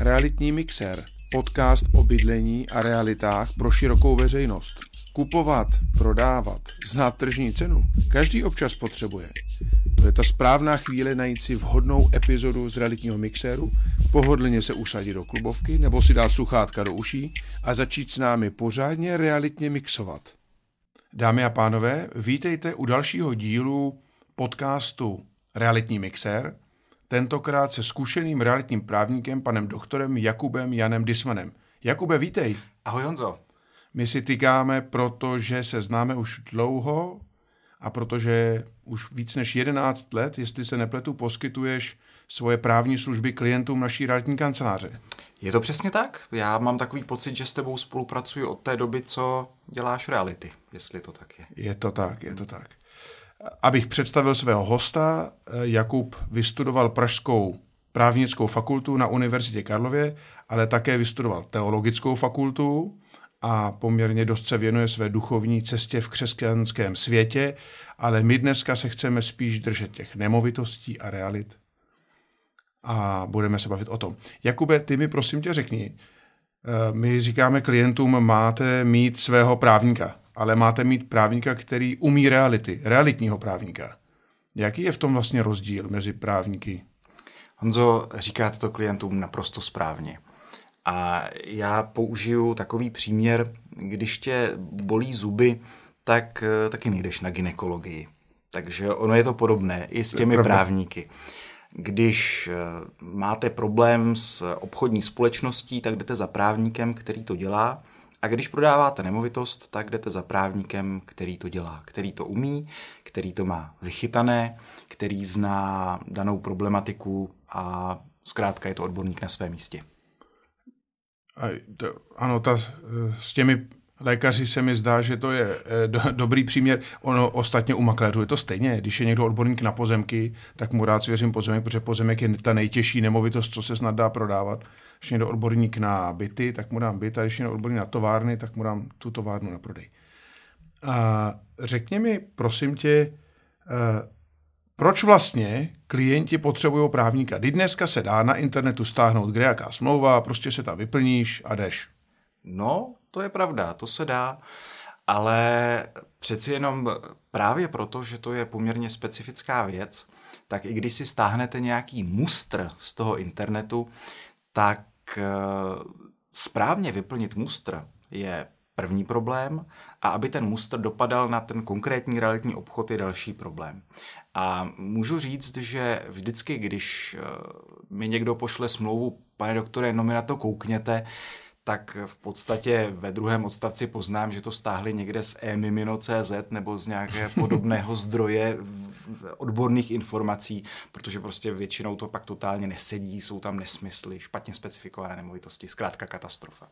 Realitní mixer, podcast o bydlení a realitách pro širokou veřejnost. Kupovat, prodávat, znát tržní cenu, každý občas potřebuje. To je ta správná chvíle najít si vhodnou epizodu z realitního mixéru, pohodlně se usadit do klubovky nebo si dát sluchátka do uší a začít s námi pořádně realitně mixovat. Dámy a pánové, vítejte u dalšího dílu podcastu Realitní mixér, tentokrát se zkušeným realitním právníkem, panem doktorem Jakubem Janem Dismanem. Jakube, vítej. Ahoj Honzo. My si tykáme, protože se známe už dlouho a protože už víc než 11 let, jestli se nepletu, poskytuješ svoje právní služby klientům naší realitní kanceláře. Je to přesně tak. Já mám takový pocit, že s tebou spolupracuji od té doby, co děláš reality, jestli to tak je. Je to tak, je to tak. Abych představil svého hosta, Jakub vystudoval Pražskou právnickou fakultu na Univerzitě Karlově, ale také vystudoval teologickou fakultu a poměrně dost se věnuje své duchovní cestě v křesťanském světě, ale my dneska se chceme spíš držet těch nemovitostí a realit a budeme se bavit o tom. Jakube, ty mi prosím tě řekni, eh, my říkáme klientům, máte mít svého právníka, ale máte mít právníka, který umí reality, realitního právníka. Jaký je v tom vlastně rozdíl mezi právníky? Honzo, říkáte to klientům naprosto správně. A já použiju takový příměr, když tě bolí zuby, tak taky nejdeš na ginekologii. Takže ono je to podobné i s těmi právníky. Když eh, máte problém s obchodní společností, tak jdete za právníkem, který to dělá. A když prodáváte nemovitost, tak jdete za právníkem, který to dělá, který to umí, který to má vychytané, který zná danou problematiku a zkrátka je to odborník na svém místě. A to, ano, ta, s těmi lékaři se mi zdá, že to je eh, do, dobrý příměr. Ono ostatně u makléřů je to stejně. Když je někdo odborník na pozemky, tak mu rád svěřím pozemek, protože pozemek je ta nejtěžší nemovitost, co se snad dá prodávat. Když je někdo odborník na byty, tak mu dám byt, a když je někdo odborník na továrny, tak mu dám tu továrnu na prodej. A řekni mi, prosím tě, eh, proč vlastně klienti potřebují právníka? Kdy dneska se dá na internetu stáhnout kde jaká smlouva, prostě se tam vyplníš a jdeš. No, to je pravda, to se dá, ale přeci jenom právě proto, že to je poměrně specifická věc, tak i když si stáhnete nějaký mustr z toho internetu, tak eh, správně vyplnit mustr je první problém a aby ten mustr dopadal na ten konkrétní realitní obchod je další problém. A můžu říct, že vždycky, když eh, mi někdo pošle smlouvu, pane doktore, no mi na to koukněte, tak v podstatě ve druhém odstavci poznám, že to stáhli někde z emimino.cz nebo z nějaké podobného zdroje odborných informací, protože prostě většinou to pak totálně nesedí, jsou tam nesmysly, špatně specifikované nemovitosti, zkrátka katastrofa.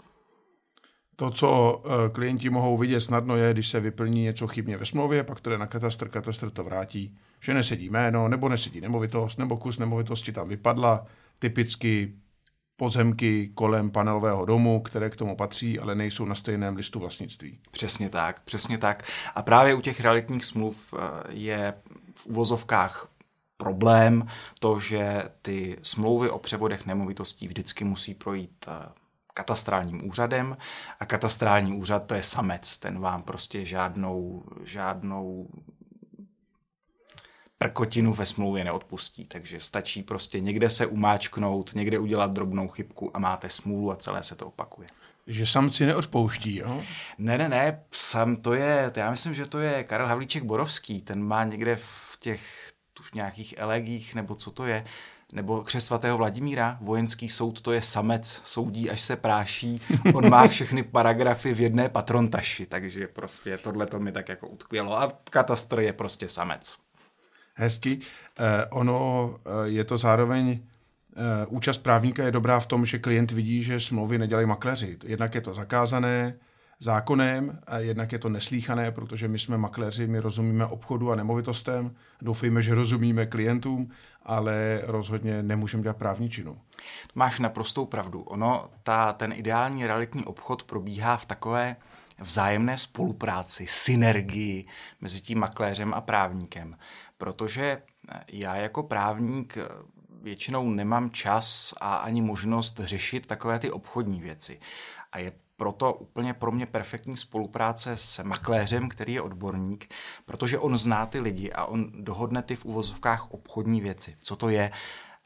To, co eh, klienti mohou vidět snadno, je, když se vyplní něco chybně ve smlouvě, pak to jde na katastr, katastr to vrátí, že nesedí jméno, nebo nesedí nemovitost, nebo kus nemovitosti tam vypadla, typicky pozemky kolem panelového domu, které k tomu patří, ale nejsou na stejném listu vlastnictví. Přesně tak, přesně tak. A právě u těch realitních smluv eh, je v uvozovkách problém to, že ty smlouvy o převodech nemovitostí vždycky musí projít eh, katastrálním úřadem a katastrální úřad to je samec, ten vám prostě žádnou, žádnou prkotinu ve smlouvě neodpustí, takže stačí prostě někde se umáčknout, někde udělat drobnou chybku a máte smůlu a celé se to opakuje. Že samci neodpouští, jo? Ne, ne, ne, sam to je, to já myslím, že to je Karel Havlíček Borovský, ten má někde v těch tuž nějakých elegích, nebo co to je, nebo křes svatého Vladimíra, vojenský soud to je samec, soudí, až se práší, on má všechny paragrafy v jedné patrontaši, takže prostě tohle to mi tak jako utkvělo. A katastr je prostě samec hezky. Eh, ono eh, je to zároveň eh, účast právníka je dobrá v tom, že klient vidí, že smlouvy nedělají makléři. Jednak je to zakázané zákonem, a jednak je to neslíchané, protože my jsme makléři, my rozumíme obchodu a nemovitostem, doufejme, že rozumíme klientům, ale rozhodně nemůžeme dělat právní činu. Máš naprostou pravdu. Ono, ta, ten ideální realitní obchod probíhá v takové vzájemné spolupráci, synergii mezi tím makléřem a právníkem protože já jako právník většinou nemám čas a ani možnost řešit takové ty obchodní věci. A je proto úplně pro mě perfektní spolupráce s makléřem, který je odborník, protože on zná ty lidi a on dohodne ty v uvozovkách obchodní věci. Co to je?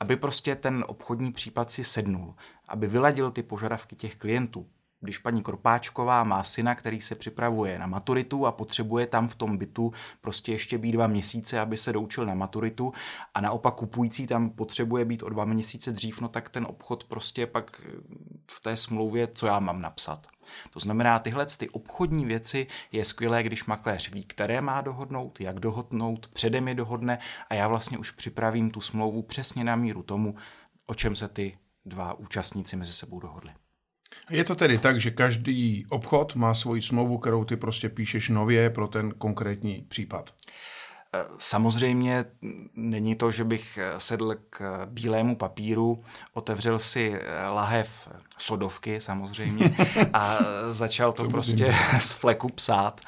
Aby prostě ten obchodní případ si sednul, aby vyladil ty požadavky těch klientů, když paní Kropáčková má syna, který se připravuje na maturitu a potřebuje tam v tom bytu prostě ještě být dva měsíce, aby se doučil na maturitu a naopak kupující tam potřebuje být o dva měsíce dřív, no tak ten obchod prostě pak v té smlouvě, co já mám napsat. To znamená, tyhle ty obchodní věci je skvělé, když makléř ví, které má dohodnout, jak dohodnout, předem je dohodne a já vlastně už připravím tu smlouvu přesně na míru tomu, o čem se ty dva účastníci mezi sebou dohodli. Je to tedy tak, že každý obchod má svoji smlouvu, kterou ty prostě píšeš nově pro ten konkrétní případ? Samozřejmě není to, že bych sedl k bílému papíru, otevřel si lahev sodovky samozřejmě a začal to prostě z fleku psát,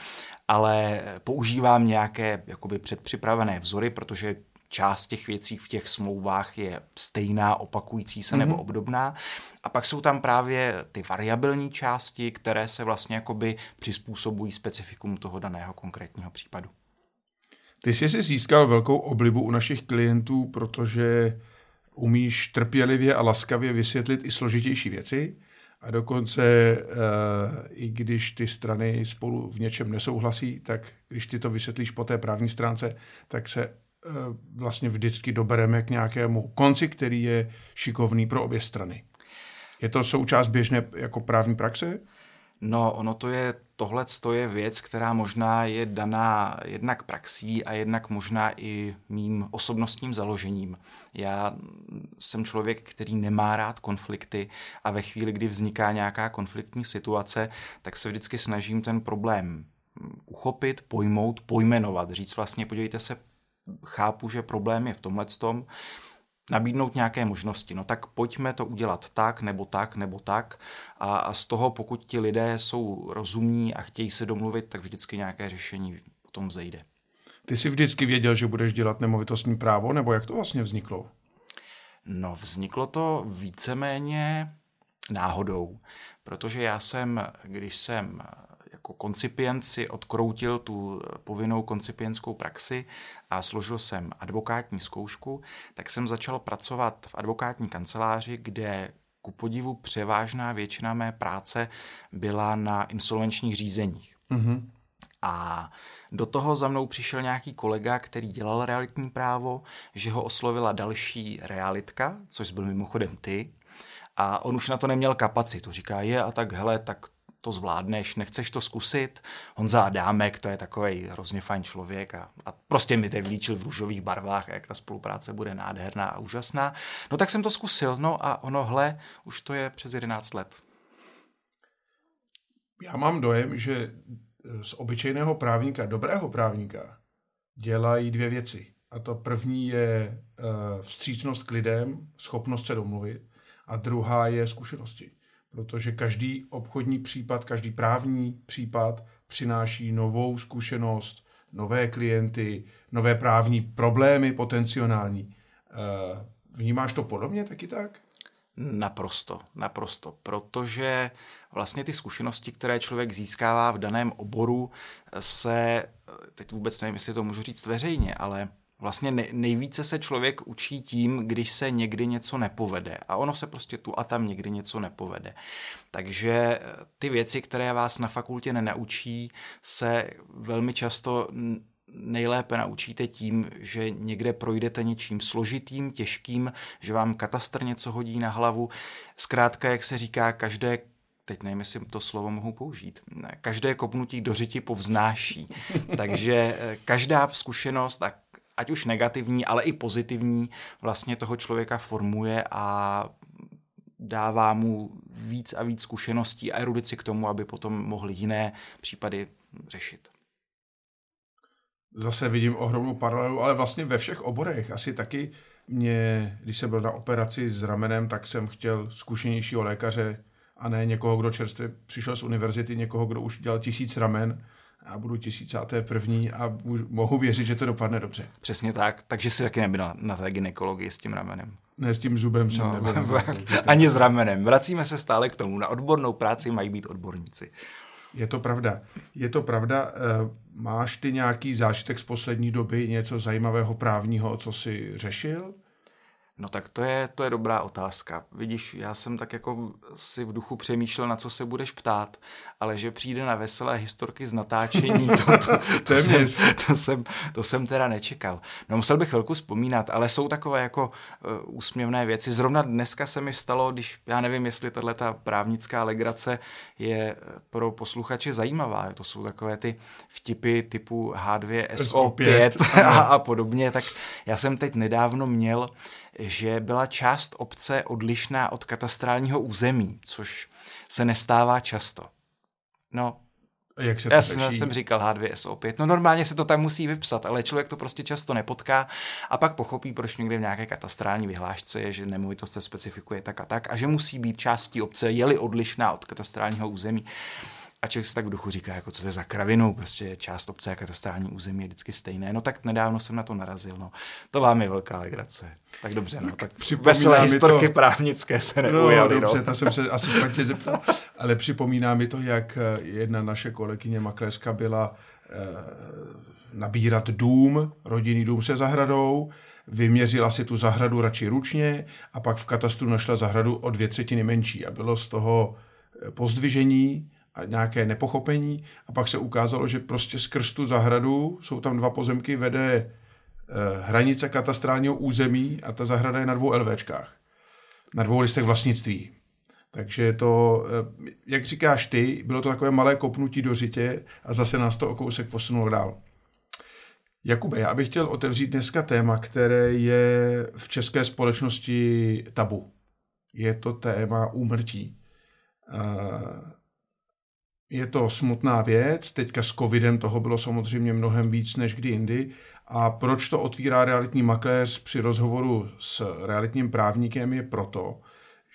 ale používám nějaké jakoby předpřipravené vzory, protože část těch věcí v těch smlouvách je stejná, opakující se mm-hmm. nebo mhm. obdobná. A pak jsou tam právě ty variabilní části, které se vlastně jakoby přizpůsobují specifikum toho daného konkrétního případu. Ty jsi si získal velkou oblibu u našich klientů, protože umíš trpělivě a laskavě vysvětlit i složitější věci a dokonce e, i když ty strany spolu v něčem nesouhlasí, tak když ty to vysvětlíš po té právní stránce, tak se vlastně vždycky dobereme k nějakému konci, který je šikovný pro obě strany. Je to součást běžné jako právní praxe? No, ono to je, tohle je věc, která možná je daná jednak praxí a jednak možná i mým osobnostním založením. Já jsem člověk, který nemá rád konflikty a ve chvíli, kdy vzniká nějaká konfliktní situace, tak se vždycky snažím ten problém uchopit, pojmout, pojmenovat, říct vlastně, podívejte se, chápu, že problém je v tomhle tom, nabídnout nějaké možnosti. No tak pojďme to udělat tak, nebo tak, nebo tak. A, a z toho, pokud ti lidé jsou rozumní a chtějí se domluvit, tak vždycky nějaké řešení potom vzejde. Ty jsi vždycky věděl, že budeš dělat nemovitostní právo, nebo jak to vlastně vzniklo? No, vzniklo to víceméně náhodou, protože já jsem, když jsem jako koncipient si odkroutil tu povinnou koncipientskou praxi a složil jsem advokátní zkoušku, tak jsem začal pracovat v advokátní kanceláři, kde ku podivu převážná většina mé práce byla na insolvenčních řízeních. Mm-hmm. A do toho za mnou přišel nějaký kolega, který dělal realitní právo, že ho oslovila další realitka, což byl mimochodem ty, a on už na to neměl kapacitu. Říká, je a tak hele, tak to zvládneš, nechceš to zkusit. Honza Adámek, to je takový hrozně fajn člověk a, a prostě mi teď vlíčil v růžových barvách, jak ta spolupráce bude nádherná a úžasná. No tak jsem to zkusil, no a ono, hle, už to je přes 11 let. Já mám dojem, že z obyčejného právníka, dobrého právníka, dělají dvě věci. A to první je uh, vstřícnost k lidem, schopnost se domluvit, a druhá je zkušenosti protože každý obchodní případ, každý právní případ přináší novou zkušenost, nové klienty, nové právní problémy potenciální. Eh, vnímáš to podobně taky tak? Naprosto, naprosto, protože vlastně ty zkušenosti, které člověk získává v daném oboru, se, teď vůbec nevím, jestli to můžu říct veřejně, ale Vlastně nejvíce se člověk učí tím, když se někdy něco nepovede. A ono se prostě tu a tam někdy něco nepovede. Takže eh, ty věci, které vás na fakultě nenaučí, se velmi často nejlépe naučíte tím, že někde projdete něčím složitým, těžkým, že vám katastr něco hodí na hlavu. Zkrátka, jak se říká, každé teď nevím, jestli to slovo mohu použít, každé kopnutí do řiti povznáší. Takže eh, každá zkušenost a ať už negativní, ale i pozitivní, vlastně toho člověka formuje a dává mu víc a víc zkušeností a erudici k tomu, aby potom mohli jiné případy řešit. Zase vidím ohromnou paralelu, ale vlastně ve všech oborech asi taky mě, když jsem byl na operaci s ramenem, tak jsem chtěl zkušenějšího lékaře a ne někoho, kdo čerstvě přišel z univerzity, někoho, kdo už dělal tisíc ramen já budu tisícáté první a mohu věřit, že to dopadne dobře. Přesně tak, takže si taky nebyl na, na té gynekologii s tím ramenem. Ne, s tím zubem jsem no, nebyl. Ani s ramenem. Vracíme se stále k tomu. Na odbornou práci mají být odborníci. Je to pravda. Je to pravda. Eh, máš ty nějaký zážitek z poslední doby, něco zajímavého právního, co jsi řešil? No tak to je, to je dobrá otázka. Vidíš, já jsem tak jako si v duchu přemýšlel, na co se budeš ptát, ale že přijde na veselé historky z natáčení, to, to, to, to, jsem, to, jsem, to jsem teda nečekal. No musel bych chvilku vzpomínat, ale jsou takové jako uh, úsměvné věci. Zrovna dneska se mi stalo, když já nevím, jestli tahle ta právnická legrace je pro posluchače zajímavá. To jsou takové ty vtipy typu H2SO5, SO5 a, a podobně. Tak já jsem teď nedávno měl že byla část obce odlišná od katastrálního území, což se nestává často. No, jak se to Já jsem, jsem říkal H2SO5. No normálně se to tam musí vypsat, ale člověk to prostě často nepotká a pak pochopí, proč někde v nějaké katastrální vyhlášce je, že nemovitost se specifikuje tak a tak a že musí být částí obce, je-li odlišná od katastrálního území. A člověk se tak v duchu říká, jako co to je za kravinu, prostě část obce a katastrální území je vždycky stejné. No tak nedávno jsem na to narazil, no. To vám je velká legrace. Tak dobře, no, tak veselé historky to... právnické se no, neujaly. No, dobře, no. to jsem se asi špatně zeptal, ale připomíná mi to, jak eh, jedna naše kolegyně makléřka byla eh, nabírat dům, rodinný dům se zahradou, vyměřila si tu zahradu radši ručně a pak v katastru našla zahradu o dvě třetiny menší a bylo z toho eh, pozdvižení a nějaké nepochopení a pak se ukázalo, že prostě skrz tu zahradu, jsou tam dva pozemky, vede eh, hranice katastrálního území a ta zahrada je na dvou LVčkách, na dvou listech vlastnictví. Takže to, eh, jak říkáš ty, bylo to takové malé kopnutí do řitě a zase nás to o kousek posunulo dál. Jakube, já bych chtěl otevřít dneska téma, které je v české společnosti tabu. Je to téma úmrtí. Eh, je to smutná věc, teďka s covidem toho bylo samozřejmě mnohem víc než kdy jindy. A proč to otvírá realitní makléř při rozhovoru s realitním právníkem je proto,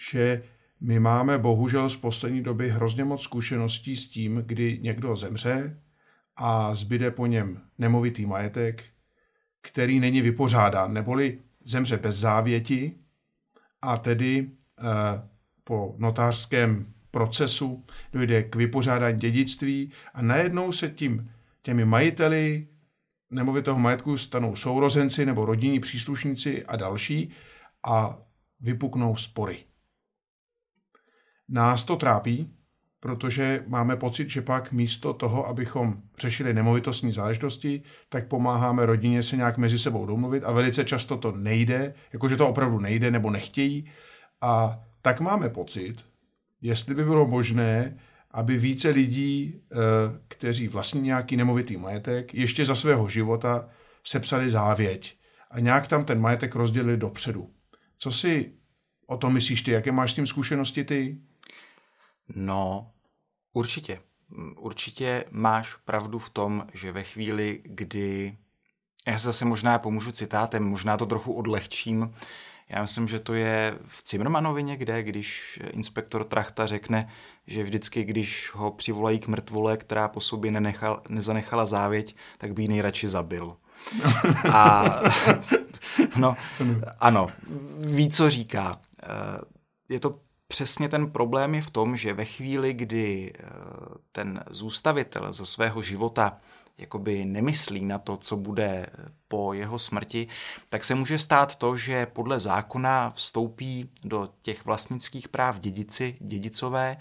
že my máme bohužel z poslední doby hrozně moc zkušeností s tím, kdy někdo zemře a zbyde po něm nemovitý majetek, který není vypořádán, neboli zemře bez závěti a tedy eh, po notářském procesu, dojde k vypořádání dědictví a najednou se tím těmi majiteli nemovitého majetku stanou sourozenci nebo rodinní příslušníci a další a vypuknou spory. Nás to trápí, protože máme pocit, že pak místo toho, abychom řešili nemovitostní záležitosti, tak pomáháme rodině se nějak mezi sebou domluvit a velice často to nejde, jakože to opravdu nejde nebo nechtějí. A tak máme pocit, jestli by bylo možné, aby více lidí, eh, kteří vlastní nějaký nemovitý majetek, ještě za svého života sepsali závěť a nějak tam ten majetek rozdělili dopředu. Co si o tom myslíš ty? Jaké máš s tím zkušenosti ty? No, určitě. Určitě máš pravdu v tom, že ve chvíli, kdy... Já se zase možná pomůžu citátem, možná to trochu odlehčím, já myslím, že to je v Cimrmanovi někde, když inspektor Trachta řekne, že vždycky, když ho přivolají k mrtvole, která po sobě nenechal, nezanechala závěť, tak by ji nejradši zabil. A no, ano, ví, co říká. Eh, je to přesně ten problém je v tom, že ve chvíli, kdy eh, ten zůstavitel ze svého života jakoby nemyslí na to, co bude po jeho smrti, tak se může stát to, že podle zákona vstoupí do těch vlastnických práv dědici, dědicové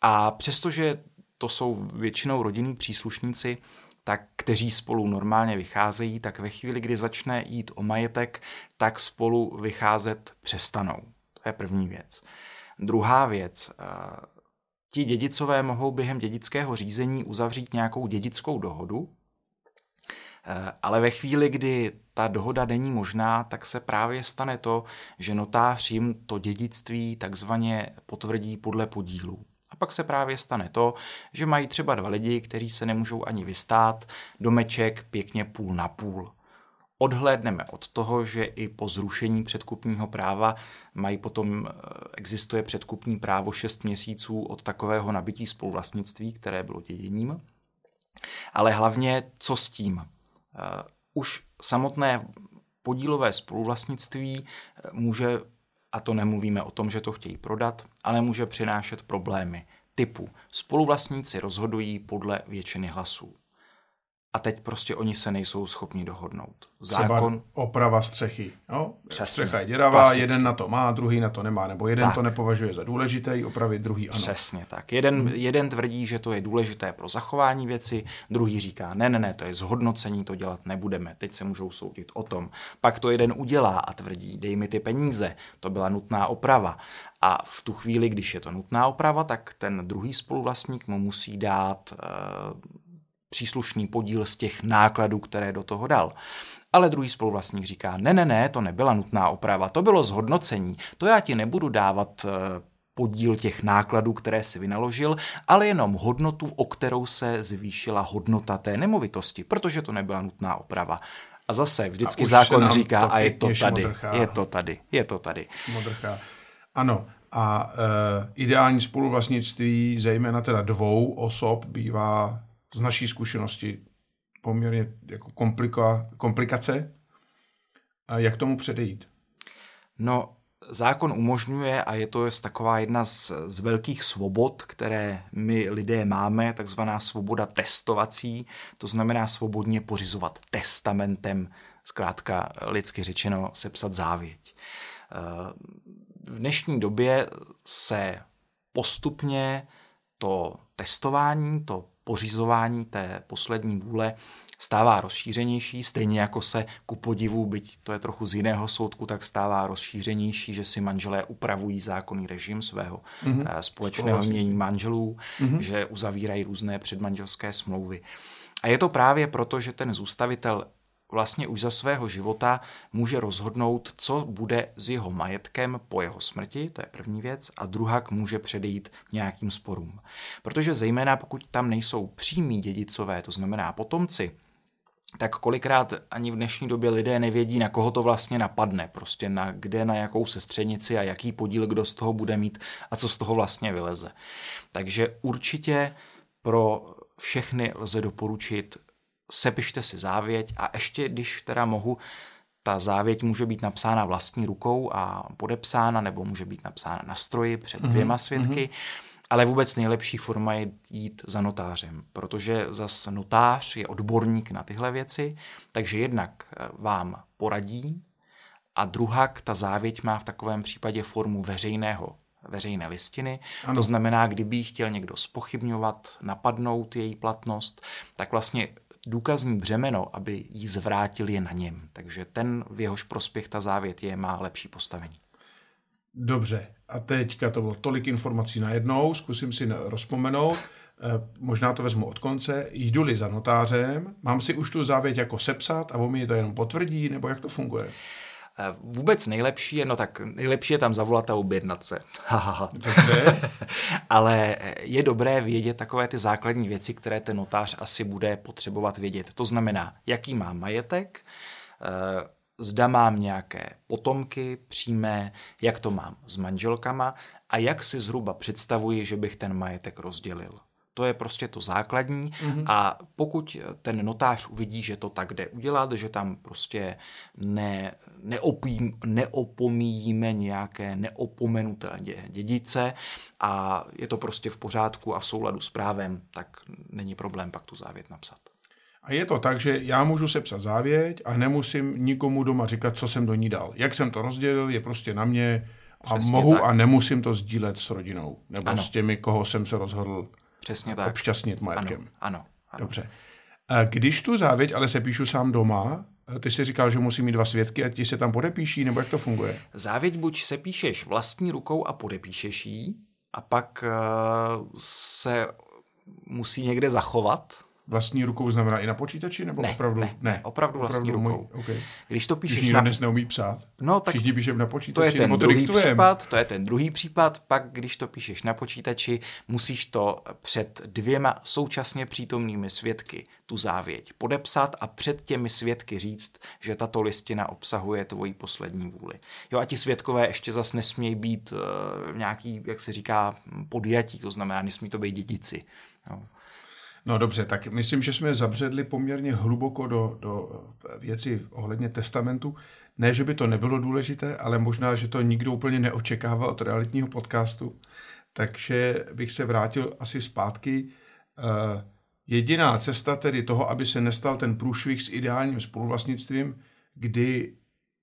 a přestože to jsou většinou rodinní příslušníci, tak kteří spolu normálně vycházejí, tak ve chvíli, kdy začne jít o majetek, tak spolu vycházet přestanou. To je první věc. Druhá věc, eh, ti dědicové mohou během dědického řízení uzavřít nějakou dědickou dohodu, eh, ale ve chvíli, kdy ta dohoda není možná, tak se právě stane to, že notář jim to dědictví takzvaně potvrdí podle podílů. A pak se právě stane to, že mají třeba dva lidi, kteří se nemůžou ani vystát, domeček pěkně půl na půl. Odhlédneme od toho, že i po zrušení předkupního práva mají potom, eh, existuje předkupní právo 6 měsíců od takového nabití spoluvlastnictví, které bylo děděním. Ale hlavně, co s tím? Eh, už samotné podílové spoluvlastnictví eh, může, a to nemluvíme o tom, že to chtějí prodat, ale může přinášet problémy typu spoluvlastníci rozhodují podle většiny hlasů a teď prostě oni se nejsou schopni dohodnout. Zákon... Třeba oprava střechy. No, Střecha je děravá, klasicky. jeden na to má, druhý na to nemá, nebo jeden tak. to nepovažuje za důležité, opravit druhý ano. Přesně tak. Jeden, hmm. jeden tvrdí, že to je důležité pro zachování věci, druhý říká, ne, ne, ne, to je zhodnocení, to dělat nebudeme, teď se můžou soudit o tom. Pak to jeden udělá a tvrdí, dej mi ty peníze, to byla nutná oprava. A v tu chvíli, když je to nutná oprava, tak ten druhý spoluvlastník mu musí dát uh, příslušný podíl z těch nákladů, které do toho dal. Ale druhý spoluvlastník říká, ne, ne, ne, to nebyla nutná oprava, to bylo zhodnocení, to já ti nebudu dávat eh, podíl těch nákladů, které si vynaložil, ale jenom hodnotu, o kterou se zvýšila hodnota té nemovitosti, protože to nebyla nutná oprava. A zase vždycky a zákon říká, a je to tady, modrchá. je to tady, je to tady. Modrchá. Ano, a e, ideální spoluvlastnictví, zejména teda dvou osob, bývá z naší zkušenosti poměrně jako komplika, komplikace. A jak tomu předejít? No, zákon umožňuje, a je to taková jedna z, z velkých svobod, které my lidé máme, takzvaná svoboda testovací, to znamená svobodně pořizovat testamentem, zkrátka lidsky řečeno sepsat závěť. V dnešní době se postupně to testování, to pořizování té poslední vůle stává rozšířenější, stejně jako se ku podivu, byť to je trochu z jiného soudku, tak stává rozšířenější, že si manželé upravují zákonný režim svého mm-hmm. společného mění manželů, mm-hmm. že uzavírají různé předmanželské smlouvy. A je to právě proto, že ten zůstavitel vlastně už za svého života může rozhodnout, co bude s jeho majetkem po jeho smrti, to je první věc, a druhak může předejít nějakým sporům. Protože zejména pokud tam nejsou přímí dědicové, to znamená potomci, tak kolikrát ani v dnešní době lidé nevědí, na koho to vlastně napadne, prostě na kde, na jakou sestřenici a jaký podíl kdo z toho bude mít a co z toho vlastně vyleze. Takže určitě pro všechny lze doporučit sepište si závěť a ještě, když teda mohu, ta závěť může být napsána vlastní rukou a podepsána, nebo může být napsána na stroji před mhm, dvěma svědky, mm-hmm. ale vůbec nejlepší forma je jít za notářem, protože zas notář je odborník na tyhle věci, takže jednak eh, vám poradí a druhak ta závěť má v takovém případě formu veřejného veřejné listiny. Ano. To znamená, kdyby chtěl někdo spochybňovat, napadnout její platnost, tak vlastně důkazní břemeno, aby ji zvrátil, je na něm. Takže ten, v jehož prospěch ta závět je, má lepší postavení. Dobře, a teďka to bylo tolik informací najednou, zkusím si rozpomenout, eh, možná to vezmu od konce, jdu-li za notářem, mám si už tu závěť jako sepsat a on mi to jenom potvrdí, nebo jak to funguje? Eh, vůbec nejlepší je, no tak nejlepší je tam zavolat a objednat se. Ale eh, je dobré vědět takové ty základní věci, které ten notář asi bude potřebovat vědět. To znamená, jaký má majetek, eh, zda mám nějaké potomky přímé, jak to mám s manželkama a jak si zhruba představuji, že bych ten majetek rozdělil. To je prostě to základní mm-hmm. a pokud ten notář uvidí, že to tak jde udělat, že tam prostě ne, neopím, neopomíjíme nějaké neopomenutelné dědice a je to prostě v pořádku a v souladu s právem, tak není problém pak tu závěť napsat. A je to tak, že já můžu sepsat závěť a nemusím nikomu doma říkat, co jsem do ní dal. Jak jsem to rozdělil, je prostě na mě a Přesně mohu tak. a nemusím to sdílet s rodinou nebo ano. s těmi, koho jsem se rozhodl Přesně tak. obšťastnit majetkem. Ano, ano, ano. Dobře. Když tu závěť ale se píšu sám doma, ty jsi říkal, že musí mít dva svědky a ti se tam podepíší, nebo jak to funguje? Závěť buď se píšeš vlastní rukou a podepíšeš ji, a pak uh, se musí někde zachovat, Vlastní rukou znamená i na počítači, nebo ne, opravdu? Ne, ne, opravdu vlastní opravdu rukou. Můj, okay. Když to píšeš Když na... dnes neumí psát, no, tak všichni píšeme na počítači, to je ten druhý to případ, to je ten druhý případ, pak když to píšeš na počítači, musíš to před dvěma současně přítomnými svědky tu závěť podepsat a před těmi svědky říct, že tato listina obsahuje tvoji poslední vůli. Jo a ti svědkové ještě zas nesmějí být uh, nějaký, jak se říká, podjatí, to znamená, nesmí to být dědici. Jo. No dobře, tak myslím, že jsme zabředli poměrně hluboko do, do věci ohledně testamentu. Ne, že by to nebylo důležité, ale možná, že to nikdo úplně neočekával od realitního podcastu. Takže bych se vrátil asi zpátky. Uh, jediná cesta tedy toho, aby se nestal ten průšvih s ideálním spoluvlastnictvím, kdy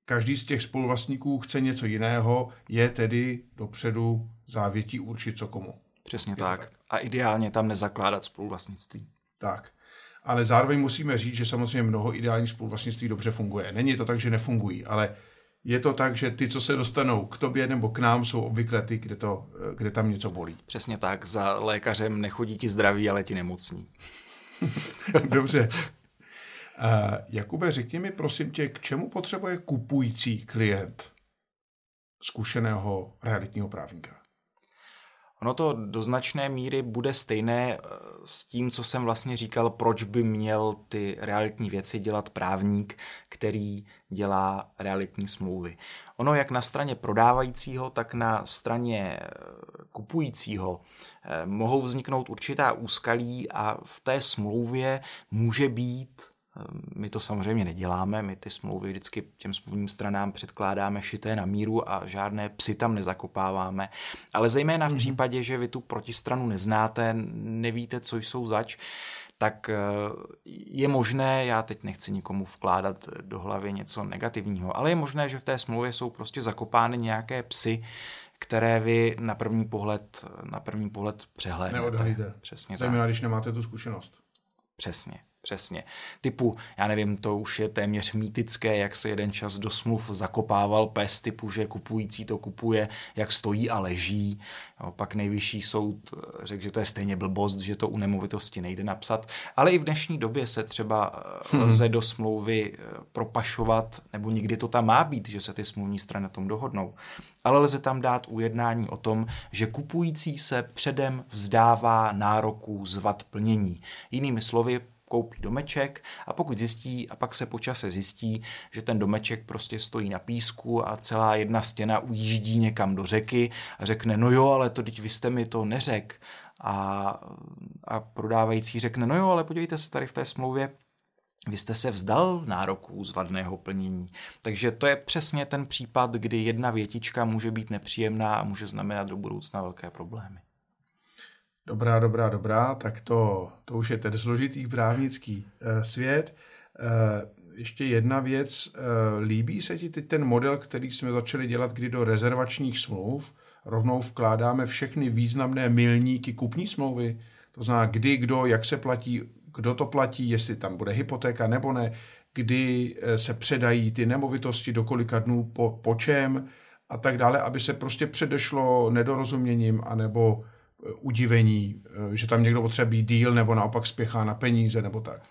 každý z těch spoluvlastníků chce něco jiného, je tedy dopředu závětí určit co komu. Přesně tak. tak. A ideálně tam nezakládat spoluvlastnictví. Tak. Ale zároveň musíme říct, že samozřejmě mnoho ideálních spoluvlastnictví dobře funguje. Není to tak, že nefungují, ale je to tak, že ty, co se dostanou k tobě nebo k nám, jsou obvykle ty, kde, to, kde tam něco bolí. Přesně tak. Za lékařem nechodí ti zdraví, ale ti nemocní. Dobře. Uh, Jakube, řekni mi prosím tě, k čemu potřebuje kupující klient zkušeného realitního právníka? Ono to do značné míry bude stejné eh, s tím, co jsem vlastně říkal, proč by měl ty realitní věci dělat právník, který dělá realitní smlouvy. Ono jak na straně prodávajícího, tak na straně eh, kupujícího eh, mohou vzniknout určitá úskalí a v té smlouvě může být my to samozřejmě neděláme, my ty smlouvy vždycky těm smluvním stranám předkládáme šité na míru a žádné psy tam nezakopáváme. Ale zejména v mm-hmm. případě, že vy tu protistranu neznáte, nevíte, co jsou zač, tak eh, je možné, já teď nechci nikomu vkládat do hlavy něco negativního, ale je možné, že v té smlouvě jsou prostě zakopány nějaké psy, které vy na první pohled, na první pohled přehlédnete. Neodhalíte. Přesně Zejména, tak. když nemáte tu zkušenost. Přesně. Přesně. Typu, já nevím, to už je téměř mýtické, jak se jeden čas do smluv zakopával pes, typu, že kupující to kupuje, jak stojí a leží. Jo, pak nejvyšší soud řekl, že to je stejně blbost, že to u nemovitosti nejde napsat. Ale i v dnešní době se třeba hmm. lze do smlouvy eh, propašovat, nebo nikdy to tam má být, že se ty smluvní strany na tom dohodnou. Ale lze tam dát ujednání o tom, že kupující se předem vzdává nároků zvat plnění. Jinými slovy, koupí domeček a pokud zjistí a pak se po čase zjistí, že ten domeček prostě stojí na písku a celá jedna stěna ujíždí někam do řeky a řekne, no jo, ale to teď vy jste mi to neřek. A, a prodávající řekne, no jo, ale podívejte se tady v té smlouvě, vy jste se vzdal nároků z vadného plnění. Takže to je přesně ten případ, kdy jedna větička může být nepříjemná a může znamenat do budoucna velké problémy. Dobrá, dobrá, dobrá, tak to, to už je ten složitý právnický uh, svět. Uh, ještě jedna věc, uh, líbí se ti teď ten model, který jsme začali dělat, kdy do rezervačních smluv rovnou vkládáme všechny významné milníky kupní smlouvy, to znamená kdy, kdo, jak se platí, kdo to platí, jestli tam bude hypotéka nebo ne, kdy se předají ty nemovitosti, do kolika dnů, po, po čem a tak dále, aby se prostě předešlo nedorozuměním anebo udivení, eh, že tam někdo potřebuje díl nebo naopak spěchá na peníze nebo tak.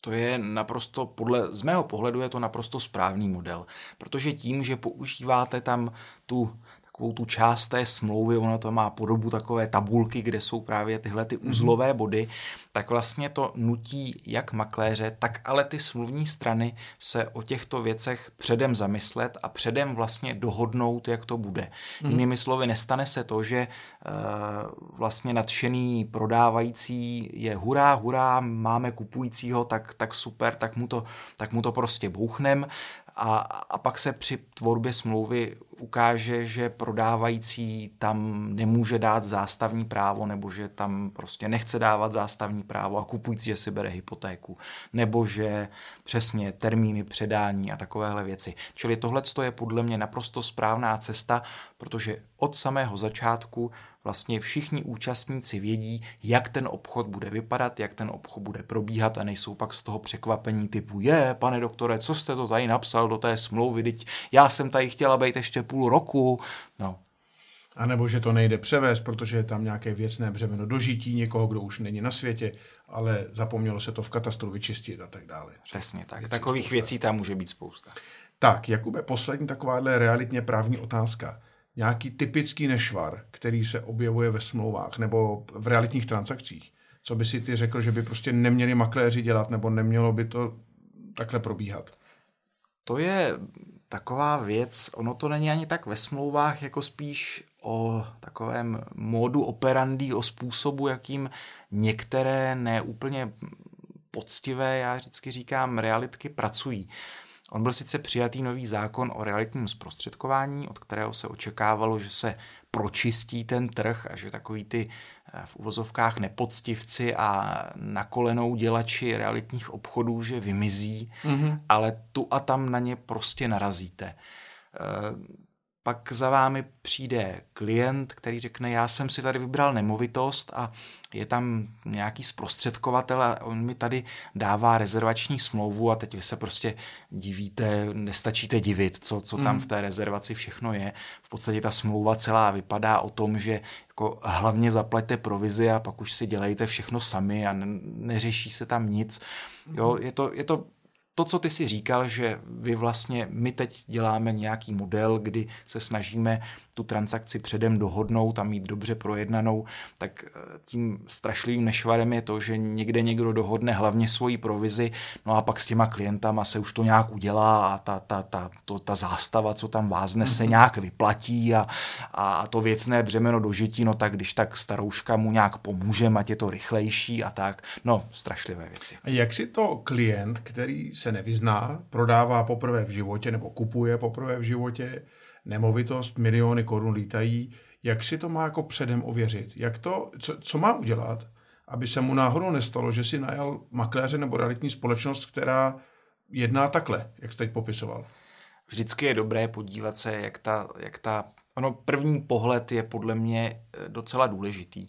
To je naprosto, podle, z mého pohledu je to naprosto správný model, protože tím, že používáte tam tu takovou tu část té smlouvy, ono to má podobu takové tabulky, kde jsou právě tyhle ty mhm. uzlové body, tak vlastně to nutí jak makléře, tak ale ty smluvní strany se o těchto věcech předem zamyslet a předem vlastně dohodnout, jak to bude. Mm. Jinými slovy, nestane se to, že uh, vlastně nadšený prodávající je hurá, hurá, máme kupujícího, tak, tak super, tak mu to, tak mu to prostě bouchnem a, a pak se při tvorbě smlouvy ukáže, že prodávající tam nemůže dát zástavní právo nebo že tam prostě nechce dávat zástavní právo a kupující, že si bere hypotéku nebo že přesně termíny předání a takovéhle věci. Čili tohle je podle mě naprosto správná cesta, protože od samého začátku vlastně všichni účastníci vědí, jak ten obchod bude vypadat, jak ten obchod bude probíhat a nejsou pak z toho překvapení typu je, pane doktore, co jste to tady napsal do té smlouvy, teď já jsem tady chtěla být ještě půl roku. No, a nebo že to nejde převést, protože je tam nějaké věcné břemeno dožití někoho, kdo už není na světě, ale zapomnělo se to v katastru vyčistit a tak dále. Přesně tak. Věcí Takových spousta. věcí tam může být spousta. Tak, Jakube, poslední takováhle realitně právní otázka nějaký typický nešvar, který se objevuje ve smlouvách nebo v realitních transakcích? Co by si ty řekl, že by prostě neměli makléři dělat nebo nemělo by to takhle probíhat? To je taková věc, ono to není ani tak ve smlouvách, jako spíš o takovém módu operandi, o způsobu, jakým některé neúplně poctivé, já vždycky říkám, realitky pracují. On byl sice přijatý nový zákon o realitním zprostředkování, od kterého se očekávalo, že se pročistí ten trh a že takový ty eh, v uvozovkách nepoctivci a nakolenou dělači realitních obchodů, že vymizí, mm-hmm. ale tu a tam na ně prostě narazíte. Pak za vámi přijde klient, který řekne, já jsem si tady vybral nemovitost a je tam nějaký zprostředkovatel a on mi tady dává rezervační smlouvu a teď vy se prostě divíte, nestačíte divit, co, co tam mm. v té rezervaci všechno je. V podstatě ta smlouva celá vypadá o tom, že jako hlavně zaplaťte provizi a pak už si dělejte všechno sami a neřeší se tam nic. Jo, je to, je to to, co ty si říkal, že vy vlastně, my teď děláme nějaký model, kdy se snažíme tu transakci předem dohodnout a mít dobře projednanou, tak eh, tím strašlivým nešvarem je to, že někde někdo dohodne hlavně svoji provizi, no a pak s těma klientama se už to nějak udělá a ta, ta, ta, to, ta zástava, co tam vázne, se mhm. nějak vyplatí a, a to věcné břemeno dožití, no tak když tak starouška mu nějak pomůže, ať je to rychlejší a tak. No, strašlivé věci. A jak si to klient, který se nevyzná, prodává poprvé v životě nebo kupuje poprvé v životě, nemovitost, miliony korun lítají, jak si to má jako předem ověřit? Jak to, co, co má udělat, aby se mu náhodou nestalo, že si najal makléře nebo realitní společnost, která jedná takhle, jak jste teď popisoval? Vždycky je dobré podívat se, jak ta, jak ta Ono první pohled je podle mě eh, docela důležitý.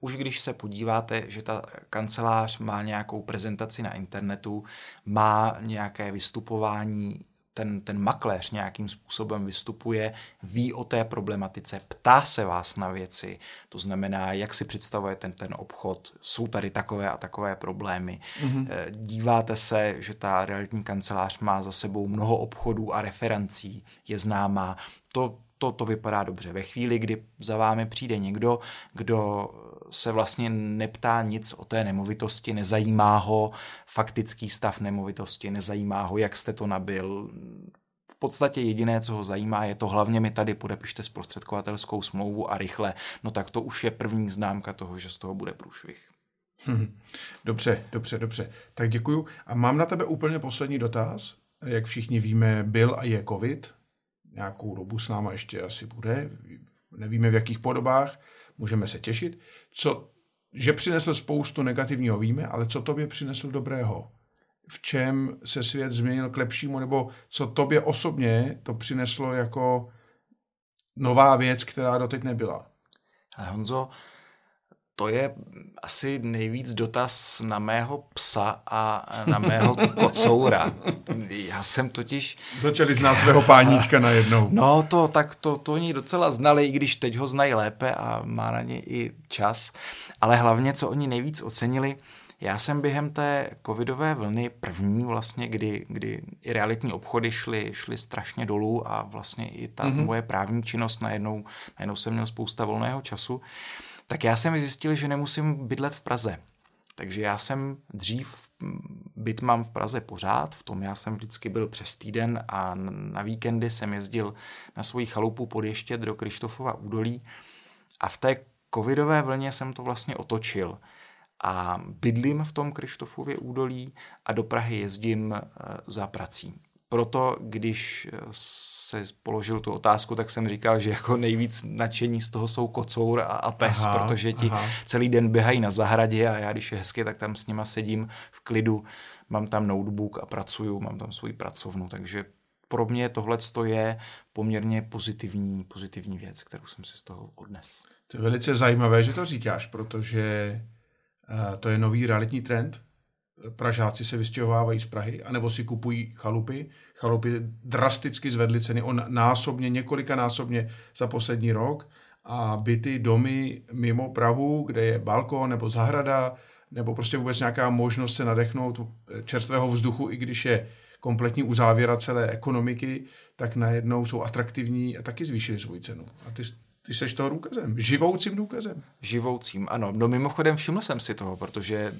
Už když se podíváte, že ta kancelář má nějakou prezentaci na internetu, má nějaké vystupování ten, ten makléř nějakým způsobem vystupuje, ví o té problematice, ptá se vás na věci, to znamená, jak si představuje ten, ten obchod, jsou tady takové a takové problémy. Mm-hmm. Díváte se, že ta realitní kancelář má za sebou mnoho obchodů a referencí, je známá. To, to, to vypadá dobře. Ve chvíli, kdy za vámi přijde někdo, kdo se vlastně neptá nic o té nemovitosti, nezajímá ho faktický stav nemovitosti, nezajímá ho, jak jste to nabil. V podstatě jediné, co ho zajímá, je to hlavně mi tady podepište zprostředkovatelskou smlouvu a rychle. No tak to už je první známka toho, že z toho bude průšvih. Hm. Dobře, dobře, dobře. Tak děkuju. A mám na tebe úplně poslední dotaz. Jak všichni víme, byl a je covid. Nějakou dobu s náma ještě asi bude. Nevíme v jakých podobách. Můžeme se těšit. Co, že přinesl spoustu negativního víme, ale co tobě přinesl dobrého? V čem se svět změnil k lepšímu, nebo co tobě osobně to přineslo jako nová věc, která doteď nebyla? Honzo, to je asi nejvíc dotaz na mého psa a na mého kocoura. Já jsem totiž... Začali znát svého páníčka najednou. No to, tak to, to oni docela znali, i když teď ho znají lépe a má na ně i čas. Ale hlavně, co oni nejvíc ocenili, já jsem během té covidové vlny první vlastně, kdy, kdy i realitní obchody šly, šly strašně dolů a vlastně i ta mm-hmm. moje právní činnost najednou, najednou jsem měl spousta volného času, tak já jsem zjistil, že nemusím bydlet v Praze. Takže já jsem dřív, byt mám v Praze pořád, v tom já jsem vždycky byl přes týden a na víkendy jsem jezdil na svoji chalupu podještět do Krištofova údolí. A v té covidové vlně jsem to vlastně otočil. A bydlím v tom Krištofově údolí a do Prahy jezdím eh, za prací. Proto, když eh, se položil tu otázku, tak jsem říkal, že jako nejvíc nadšení z toho jsou kocour a, a pes, aha, protože ti aha. celý den běhají na zahradě a já, když je hezky, tak tam s nima sedím v klidu, mám tam notebook a pracuju, mám tam svoji pracovnu, takže pro mě tohle je poměrně pozitivní, pozitivní věc, kterou jsem si z toho odnes. To je velice zajímavé, že to říkáš, protože uh, to je nový realitní trend, Pražáci se vystěhovávají z Prahy, anebo si kupují chalupy. Chalupy drasticky zvedly ceny o násobně, několika násobně za poslední rok a byty, domy mimo Prahu, kde je balkon nebo zahrada, nebo prostě vůbec nějaká možnost se nadechnout čerstvého vzduchu, i když je kompletní uzávěra celé ekonomiky, tak najednou jsou atraktivní a taky zvýšili svou cenu. A ty, ty seš toho důkazem, živoucím důkazem. Živoucím, ano. No mimochodem všiml jsem si toho, protože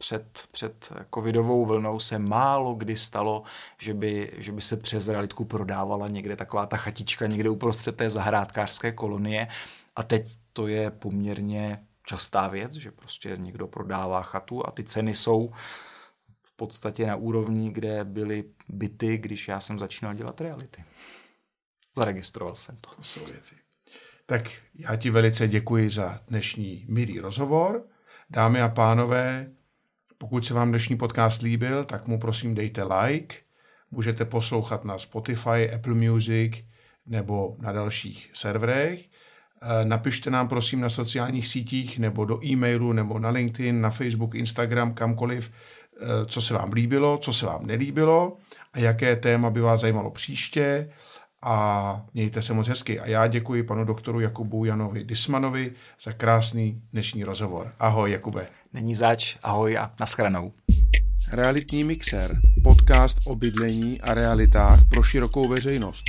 před, před covidovou vlnou se málo kdy stalo, že by, že by se přes realitku prodávala někde taková ta chatička někde uprostřed té zahrádkářské kolonie a teď to je poměrně častá věc, že prostě někdo prodává chatu a ty ceny jsou v podstatě na úrovni, kde byly byty, když já jsem začínal dělat reality. Zaregistroval jsem to. To jsou věci. Tak já ti velice děkuji za dnešní milý rozhovor. Dámy a pánové, pokud se vám dnešní podcast líbil, tak mu prosím dejte like. Můžete poslouchat na Spotify, Apple Music nebo na dalších serverech. Eh, napište nám prosím na sociálních sítích nebo do e-mailu nebo na LinkedIn, na Facebook, Instagram, kamkoliv, eh, co se vám líbilo, co se vám nelíbilo a jaké téma by vás zajímalo příště a mějte se moc hezky. A já děkuji panu doktoru Jakubu Janovi Dismanovi za krásný dnešní rozhovor. Ahoj, Jakube. Není zač, ahoj a naschranou. Realitní mixer, podcast o bydlení a realitách pro širokou veřejnost.